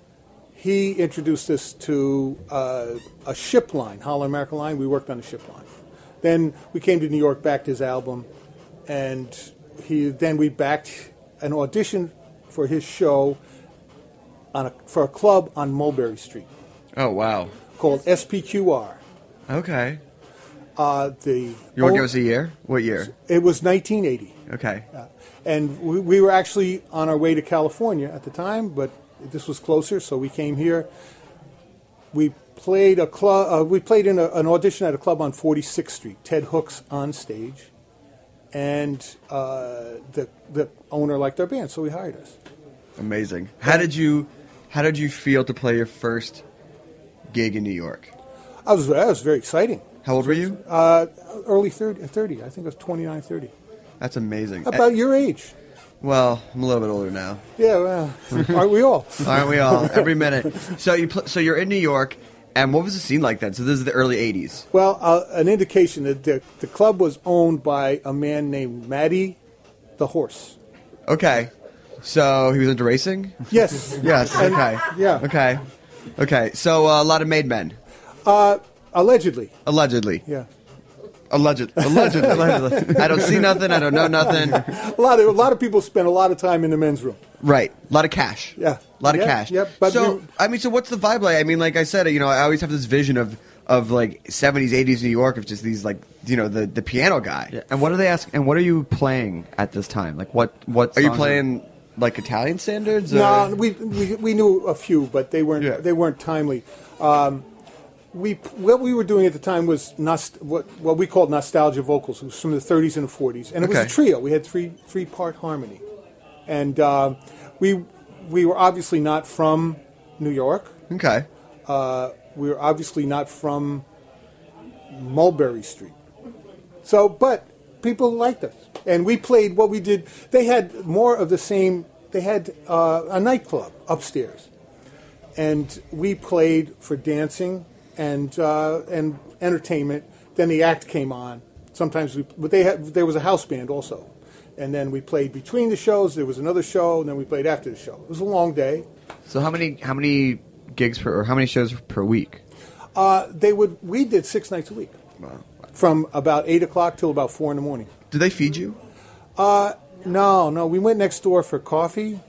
he introduced us to uh, a ship line, Holland America Line. We worked on a ship line. Then we came to New York, backed his album, and he then we backed an audition for his show on a, for a club on Mulberry Street Oh wow. called SPQR. Okay. Uh, the You want to give us a year? What year? It was 1980. Okay. And we, we were actually on our way to California at the time, but this was closer, so we came here. We played a club. Uh, we played in a, an audition at a club on 46th Street. Ted Hooks on stage, and uh, the the owner liked our band, so he hired us. Amazing. How did you how did you feel to play your first gig in New York? I was that was very exciting. How old were you? Uh, early 30, 30. I think it was 29, 30. That's amazing. About your age. Well, I'm a little bit older now. Yeah, well, aren't we all? Aren't we all? Every minute. So you pl- so you're in New York, and what was the scene like then? So this is the early '80s. Well, uh, an indication that the, the club was owned by a man named Matty the Horse. Okay. So he was into racing. Yes. Yes. And- Okay. yeah. Okay. Okay. So uh, a lot of made men. Uh, allegedly. Allegedly. Yeah. Alleged. Allegedly. Allegedly. I don't see nothing. I don't know nothing. A lot of a lot of people spend a lot of time in the men's room. Right. A lot of cash. Yeah. A lot of Yep, cash. yep, but so I mean, so what's the vibe like? I mean, like I said, you know, I always have this vision of of like '70s, '80s New York of just these like you know the the piano guy. Yeah. And what are they asking? And what are you playing at this time? Like what? What Are you songs playing like Italian standards? Or? No, we, we we knew a few, but they weren't Yeah. they weren't timely. Um, we what we were doing at the time was nost- what what we called nostalgia vocals. It was from the 30s and the 40s, and it was a trio. We had three three part harmony, and uh, we we were obviously not from New York. Okay. Uh, we were obviously not from Mulberry Street. So, but people liked us, and we played what we did. They had more of the same. They had uh, a nightclub upstairs, and we played for dancing and uh, and entertainment. Then the act came on. Sometimes we, but they had there was a house band also, and then we played between the shows. There was another show, and then we played after the show. It was a long day. So how many how many gigs per or how many shows per week? Uh, they would. We did six nights a week, from about eight o'clock till about four in the morning. Did they feed you? Uh, no, no. We went next door for coffee,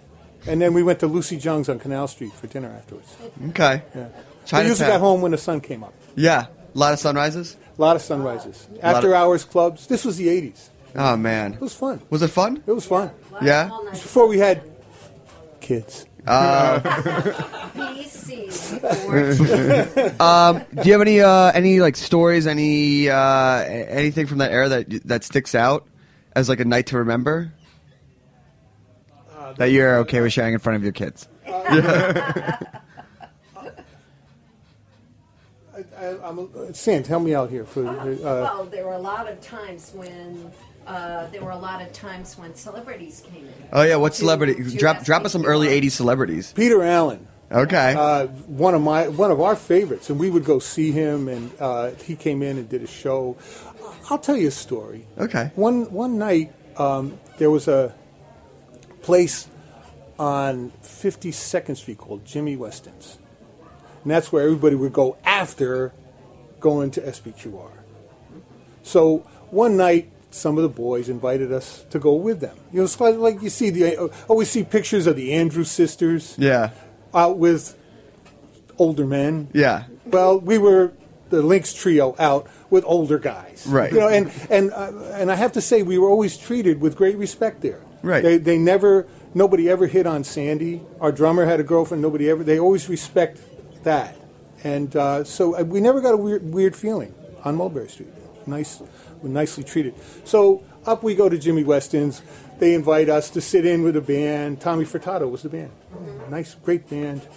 and then we went to Lucy Jung's on Canal Street for dinner afterwards. Okay. Yeah. We Chinatown. usually got home when the sun came up. Yeah. A lot of sunrises. A lot of sunrises. lot After of- hours clubs. This was the 80s. Oh man, It was fun. was it fun? It was fun. Yeah. It was before we had kids. Uh, um, do you have any uh, any like stories, any uh, anything from that era that that sticks out as like a night to remember? that you're okay with sharing in front of your kids. I, I'm, a- Sand, help me out here. For uh, well, there were a lot of times when uh, there were a lot of times when celebrities came in. Oh yeah, what To- celebrity? to Drop drop us some early '80s celebrities. Peter Allen. Okay. Uh, one of my one of our favorites, and we would go see him, and uh, he came in and did a show. I'll tell you a story. Okay. One one night, um, there was a place on 52nd Street called Jimmy Weston's, and that's where everybody would go after going to SPQR. So one night, some of the boys invited us to go with them. You know, it's like, like you see the always see pictures of the Andrews sisters Yeah. out with older men. Yeah. Well, we were the Lynx trio out with older guys. Right. You know, and and uh, and I have to say we were always treated with great respect there. Right. They they never nobody ever hit on Sandy. Our drummer had a girlfriend. Nobody ever. They always respect that. And uh, so uh, we never got a weird weird feeling on Mulberry Street. Nice, nicely treated. So up we go to Jimmy Weston's. They invite us to sit in with a band. Tommy Furtado was the band. Nice, great band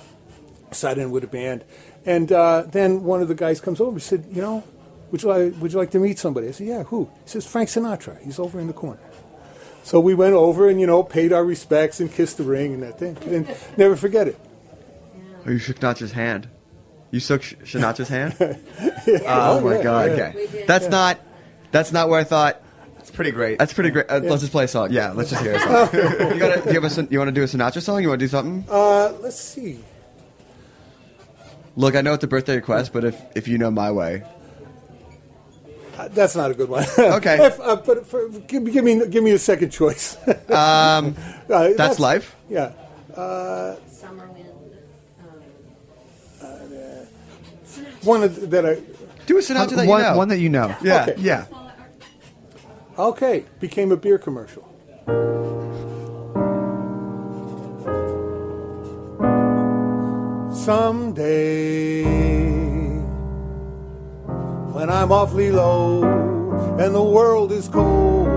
sat in with a band, and uh, then one of the guys comes over and said, "You know, would you like, would you like to meet somebody?" I said, "Yeah, who?" He says, "Frank Sinatra. He's over in the corner." So we went over and you know paid our respects and kissed the ring and that thing, and never forget it. Oh, you shook Sinatra's hand. You shook Sh- Sinatra's hand. Yeah. Oh my yeah, God. yeah. Okay. That's not. That's not where I thought. It's pretty great. That's pretty great. Uh, Let's just play a song. Yeah, let's just hear a song. you, gotta, do you, have a, Sin- you want to do a Sinatra song? You want to do something? Uh, let's see. Look, I know it's a birthday request, but if if you know my way, Uh, that's not a good one. Okay. If, uh, but for, give, me- give me give me a second choice. um, Uh, that's life. Yeah. Uh, one of, that I Do a Sinatra that you one, know. one that you know. Yeah. Okay. Yeah. Okay, became a beer commercial. Someday, when I'm awfully low and the world is cold,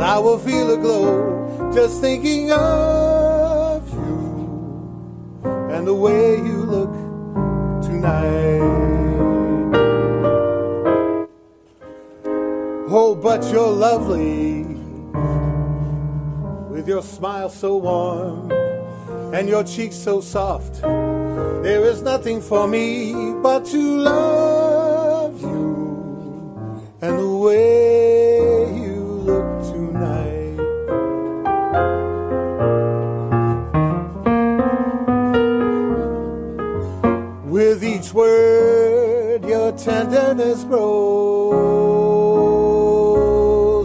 I will feel a glow just thinking of you and the way you look tonight. Oh, but you're lovely with your smile so warm and your cheeks so soft. There is nothing for me but to love you and the way word, your tenderness grows,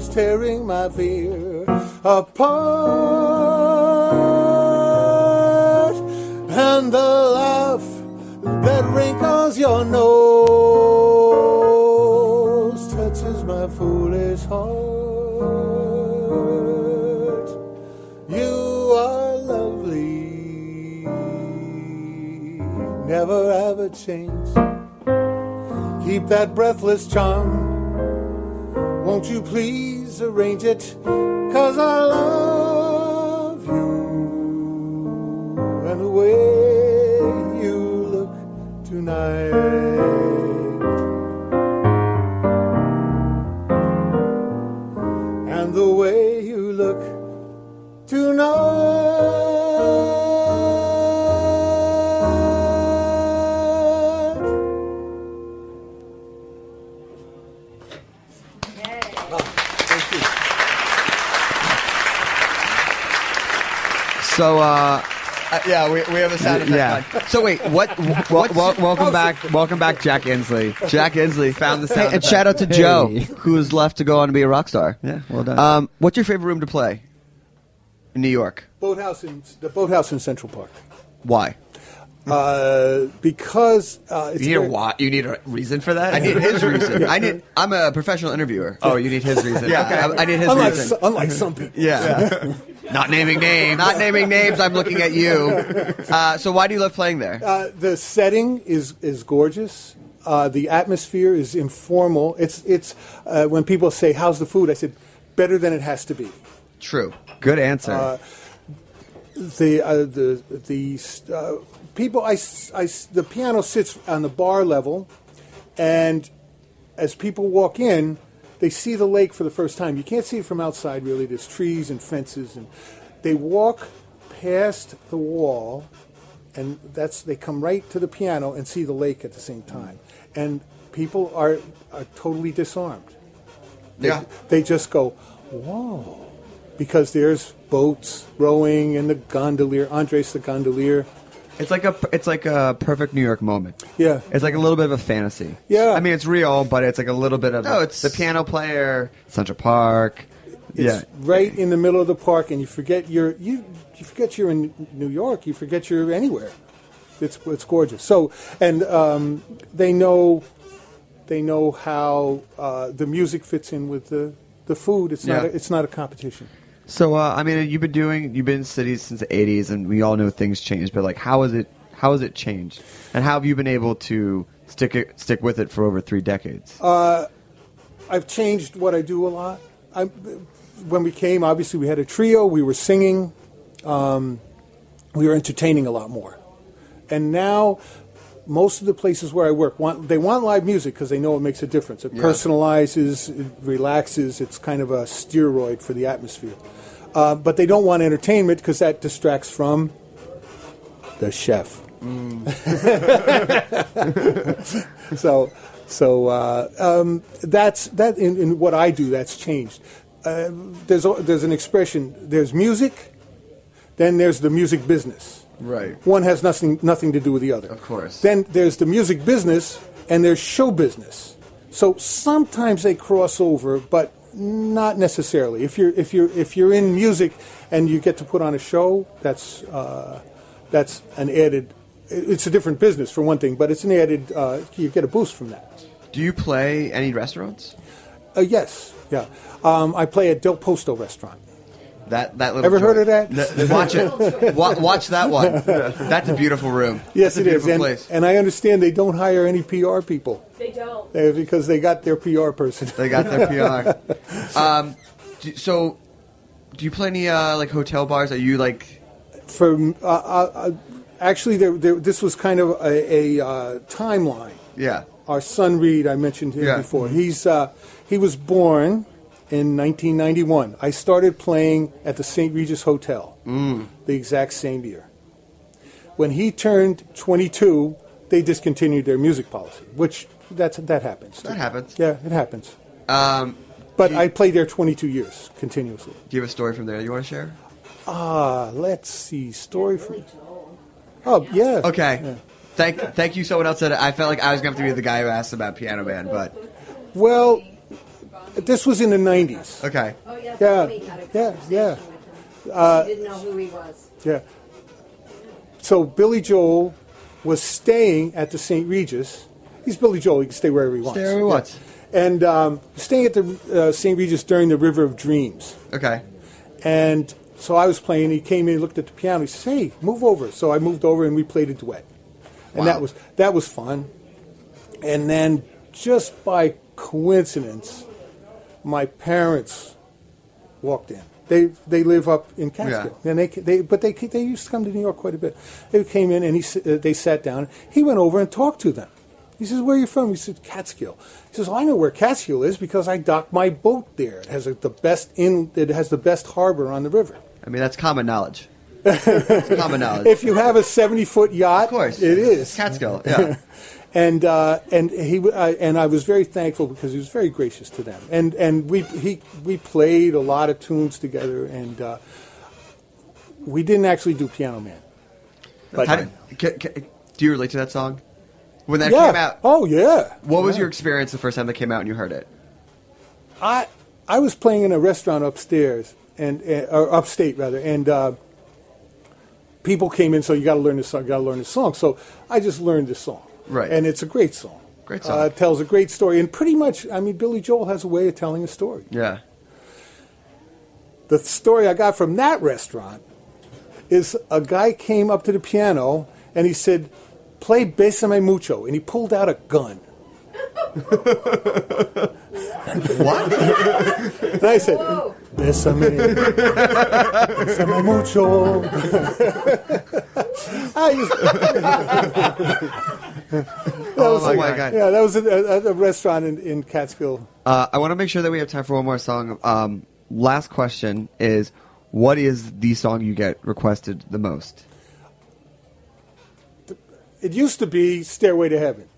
tearing my fear apart. And the laugh that wrinkles your nose touches my foolish heart. You are lovely, never change. Keep that breathless charm. Won't you please arrange it? Cause I love yeah, we, we have a sound effect. Yeah. on. So wait, what? What well, welcome back, welcome back, Jack Inslee. Jack Inslee Found the Hey, sound and effect. shout out to Hey. Joe, who's left to go on to be a rock star. Yeah, well done. Um, what's your favorite room to play in New York? Boathouse in the boathouse in Central Park. Why? Uh, because uh, it's You need a very- wa- You need a reason for that. I need his reason. I need. I'm a professional interviewer. Oh, you need his reason. Yeah, Okay. I, I need his unlike, reason. so- unlike some people. yeah. Not naming names. Not naming names. I'm looking at you. Uh, so why do you love playing there? Uh, the setting is is gorgeous. Uh, the atmosphere is informal. It's it's uh, when people say, "How's the food?" I said, "Better than it has to be." True. Good answer. Uh, the uh, the the uh, people I the piano sits on the bar level, and as people walk in, they see the lake for the first time. You can't see it from outside really. There's trees and fences, and they walk past the wall, and that's they come right to the piano and see the lake at the same time, and people are are totally disarmed. They, Yeah. they just go, whoa because there's boats rowing and the gondolier, Andres the gondolier. It's like a it's like a perfect New York moment. Yeah. It's like a little bit of a fantasy. Yeah. I mean, it's real, but it's like a little bit of No, the, it's- the piano player, Central Park. It's yeah. right in the middle of the park, and you forget you're you you forget you're in New York. You forget you're anywhere. It's it's gorgeous. So and um, they know they know how uh, the music fits in with the the food. It's not a, it's not a competition. So uh, I mean, you've been doing you've been in cities since the '80s, and we all know things change. But like, how is it? How has it changed? And how have you been able to stick it, stick with it for over three decades? I've changed what I do a lot. I, when we came, obviously we had a trio. We were singing. Um, we were entertaining a lot more. And now, most of the places where I work want they want live music because they know it makes a difference. It personalizes, it relaxes. It's kind of a steroid for the atmosphere. Uh, but they don't want entertainment because that distracts from the chef. so, so uh, um, that's that. In, in what I do, that's changed. Uh, there's there's an expression. There's music, then there's the music business. Right. One has nothing nothing to do with the other. Of course. Then there's the music business, and there's show business. So sometimes they cross over, but not necessarily. If you're if you're if you're in music and you get to put on a show, that's uh, that's an added. It's a different business for one thing, but it's an added. Uh, you get a boost from that. Do you play any restaurants? Uh, yes, yeah. Um, I play at Del Posto restaurant. That that little Ever heard of that? Th- watch it. Wa- watch that one. That's a beautiful room. Yes, That's a it is, beautiful and, place. and I understand they don't hire any PR people They don't. uh, because they got their PR person. They got their PR. um, do, so, do you play any uh, like hotel bars? Are you like? for uh, uh, uh, actually there, there, this was kind of a, a uh, timeline Yeah. our son Reed I mentioned him Yeah. before he's uh, he was born in 1991 I started playing at the St. Regis Hotel the exact same year when he turned 22 they discontinued their music policy which that's that happens That happens. yeah it happens Um, but you- I played there 22 years continuously do you have a story from there you want to share? ah let's see story from oh yeah Okay. Yeah. Thank thank you. Someone else said. I felt like I was going to have to be the guy who asked about Piano Man, but Well, this was in the 90s. okay. Oh, yeah. Yeah, Tommy had a yeah, yeah. with. Uh, didn't know who he was. Yeah. So Billy Joel was staying at the St. Regis. He's Billy Joel. He can stay wherever he wants. Stay wherever he Yeah. wants. And um, staying at the uh, St. Regis during the River of Dreams. Okay. And so I was playing. He came in, looked at the piano. He says, "Hey, move over." So I moved over, and we played a duet. And Wow. that was that was fun. And then, just by coincidence, my parents walked in. They they live up in Catskill, and they they but they they used to come to New York quite a bit. They came in and he uh, they sat down. He went over and talked to them. He says, "Where are you from?" He said, "Catskill." He says, well, "I know where Catskill is because I docked my boat there. It has a, the best in it has the best harbor on the river. I mean, that's common knowledge. it's common knowledge. If you have a seventy foot yacht, of course, it is It's Catskill. Yeah. And uh, and he uh, and I was very thankful because he was very gracious to them. And and we he we played a lot of tunes together, and uh, we didn't actually do Piano Man. But How did, ca ca do you relate to that song? When that yeah, came out, oh yeah. what was your experience the first time that came out and you heard it? I I was playing in a restaurant upstairs and uh, or upstate rather, and uh, people came in, so you got to learn this song, got to learn this song. So I just learned this song, Right. And it's a great song. Great song. Uh, it tells a great story, and pretty much, I mean, Billy Joel has a way of telling a story. Yeah. The story I got from that restaurant is a guy came up to the piano and he said, "Play Besame Mucho," and he pulled out a gun. What? and I said, "Besame, besame mucho." I used That Oh was my a- God. Yeah, that was at a, a restaurant in, in Catskill. Uh, I want to make sure that we have time for one more song. Um, last question is, what is the song you get requested the most? It used to be "Stairway to Heaven."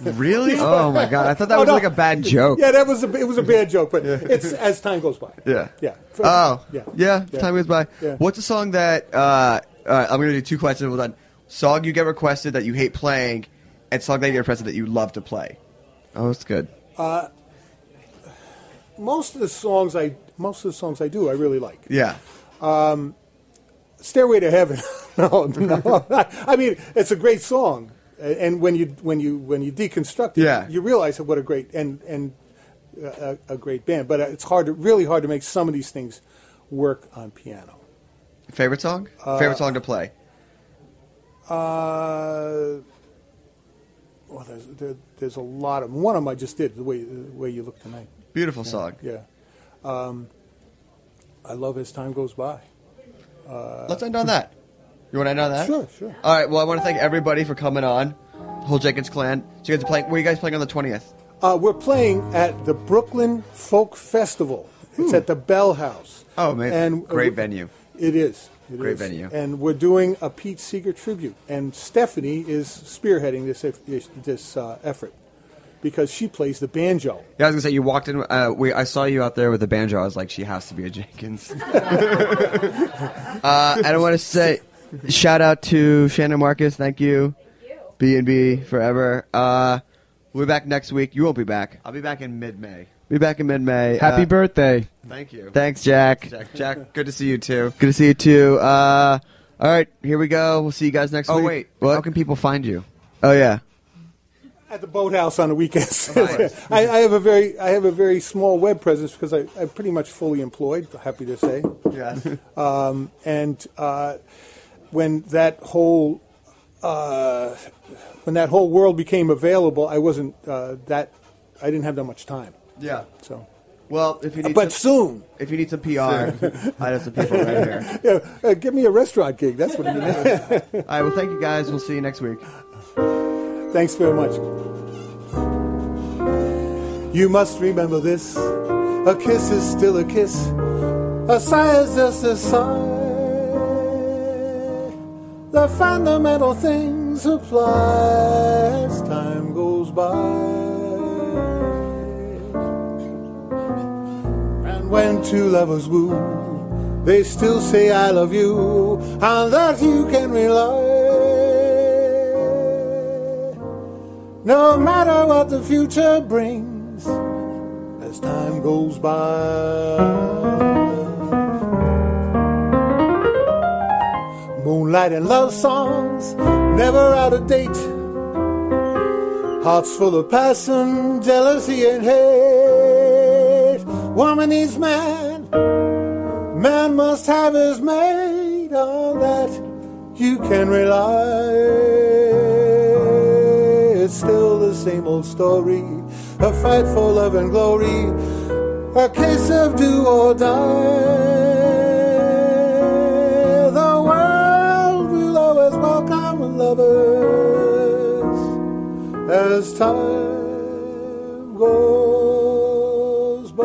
Really? Oh my god! I thought that Oh, was no. like a bad joke. Yeah, that was a, it was a bad joke, but it's as time goes by. Yeah. Yeah. Oh. Yeah. Yeah. Yeah. Time goes by. Yeah. What's a song that? Uh, uh, I'm gonna do two questions. Well done. Song you get requested that you hate playing, and song that you get requested that you love to play. Oh, that's good. Uh, most of the songs I most of the songs I do I really like. Yeah. Um, Stairway to Heaven. no, no. I mean, it's a great song, and when you when you when you deconstruct it, Yeah. you realize what a great and and uh, a, a great band. But it's hard, to, really hard to make some of these things work on piano. Favorite song? Uh, Favorite song to play? Uh, well, there's there, there's a lot of one of them I just did the way the way you look tonight. Beautiful Yeah, song. Yeah, um, I love as time goes by. Uh, Let's end on that. You want to end on that? Sure, sure. All right. Well, I want to thank everybody for coming on. Whole Jenkins clan. So you guys are playing. Where are you guys playing on the twentieth? Uh, we're playing at the Brooklyn Folk Festival. It's at the Bell House. Oh, man. And uh, Great venue. It is. It Great is. venue. And we're doing a Pete Seeger tribute, and Stephanie is spearheading this this uh, effort because she plays the banjo. Yeah, I was gonna say you walked in. Uh, we, I saw you out there with the banjo. I was like, she has to be a Jenkins. uh, don't want to say, shout out to Shannon Marcus. Thank you. B and B forever. Uh, we'll be back next week. You won't be back. I'll be back in mid-May. Be back in mid-May. Happy Uh, birthday. Thank you. Thanks, Jack. Jack. Jack. Good to see you too. Good to see you too. Uh, all right, here we go. We'll see you guys next week. Oh, week. wait. What? How can people find you? Oh yeah. At the boathouse on the weekends. I, I have a very I have a very small web presence because I, I'm pretty much fully employed. Happy to say. Yes. Um, and uh, when that whole uh, when that whole world became available, I wasn't uh, that I didn't have that much time. Yeah. So. Well, if you need but some, soon, if you need some PR, I have some people right here. yeah, uh, give me a restaurant gig. That's what I need. All right. Well, thank you guys. We'll see you next week. Thanks very much. You must remember this: a kiss is still a kiss, a sigh is just a sigh. The fundamental things apply as time goes by. And when two lovers woo, they still say I love you, and that you can rely. No matter what the future brings, as time goes by. Moonlight and love songs, never out of date. Hearts full of passion, jealousy, and hate. Woman is man, man must have his mate. On that you can rely. It's still the same old story, a fight for love and glory, a case of do or die. Lovers as time goes by.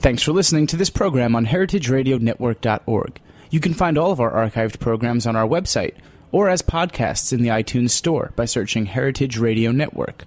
Thanks for listening to this program on heritageradionetwork.org. You can find all of our archived programs on our website or as podcasts in the iTunes Store by searching Heritage Radio Network.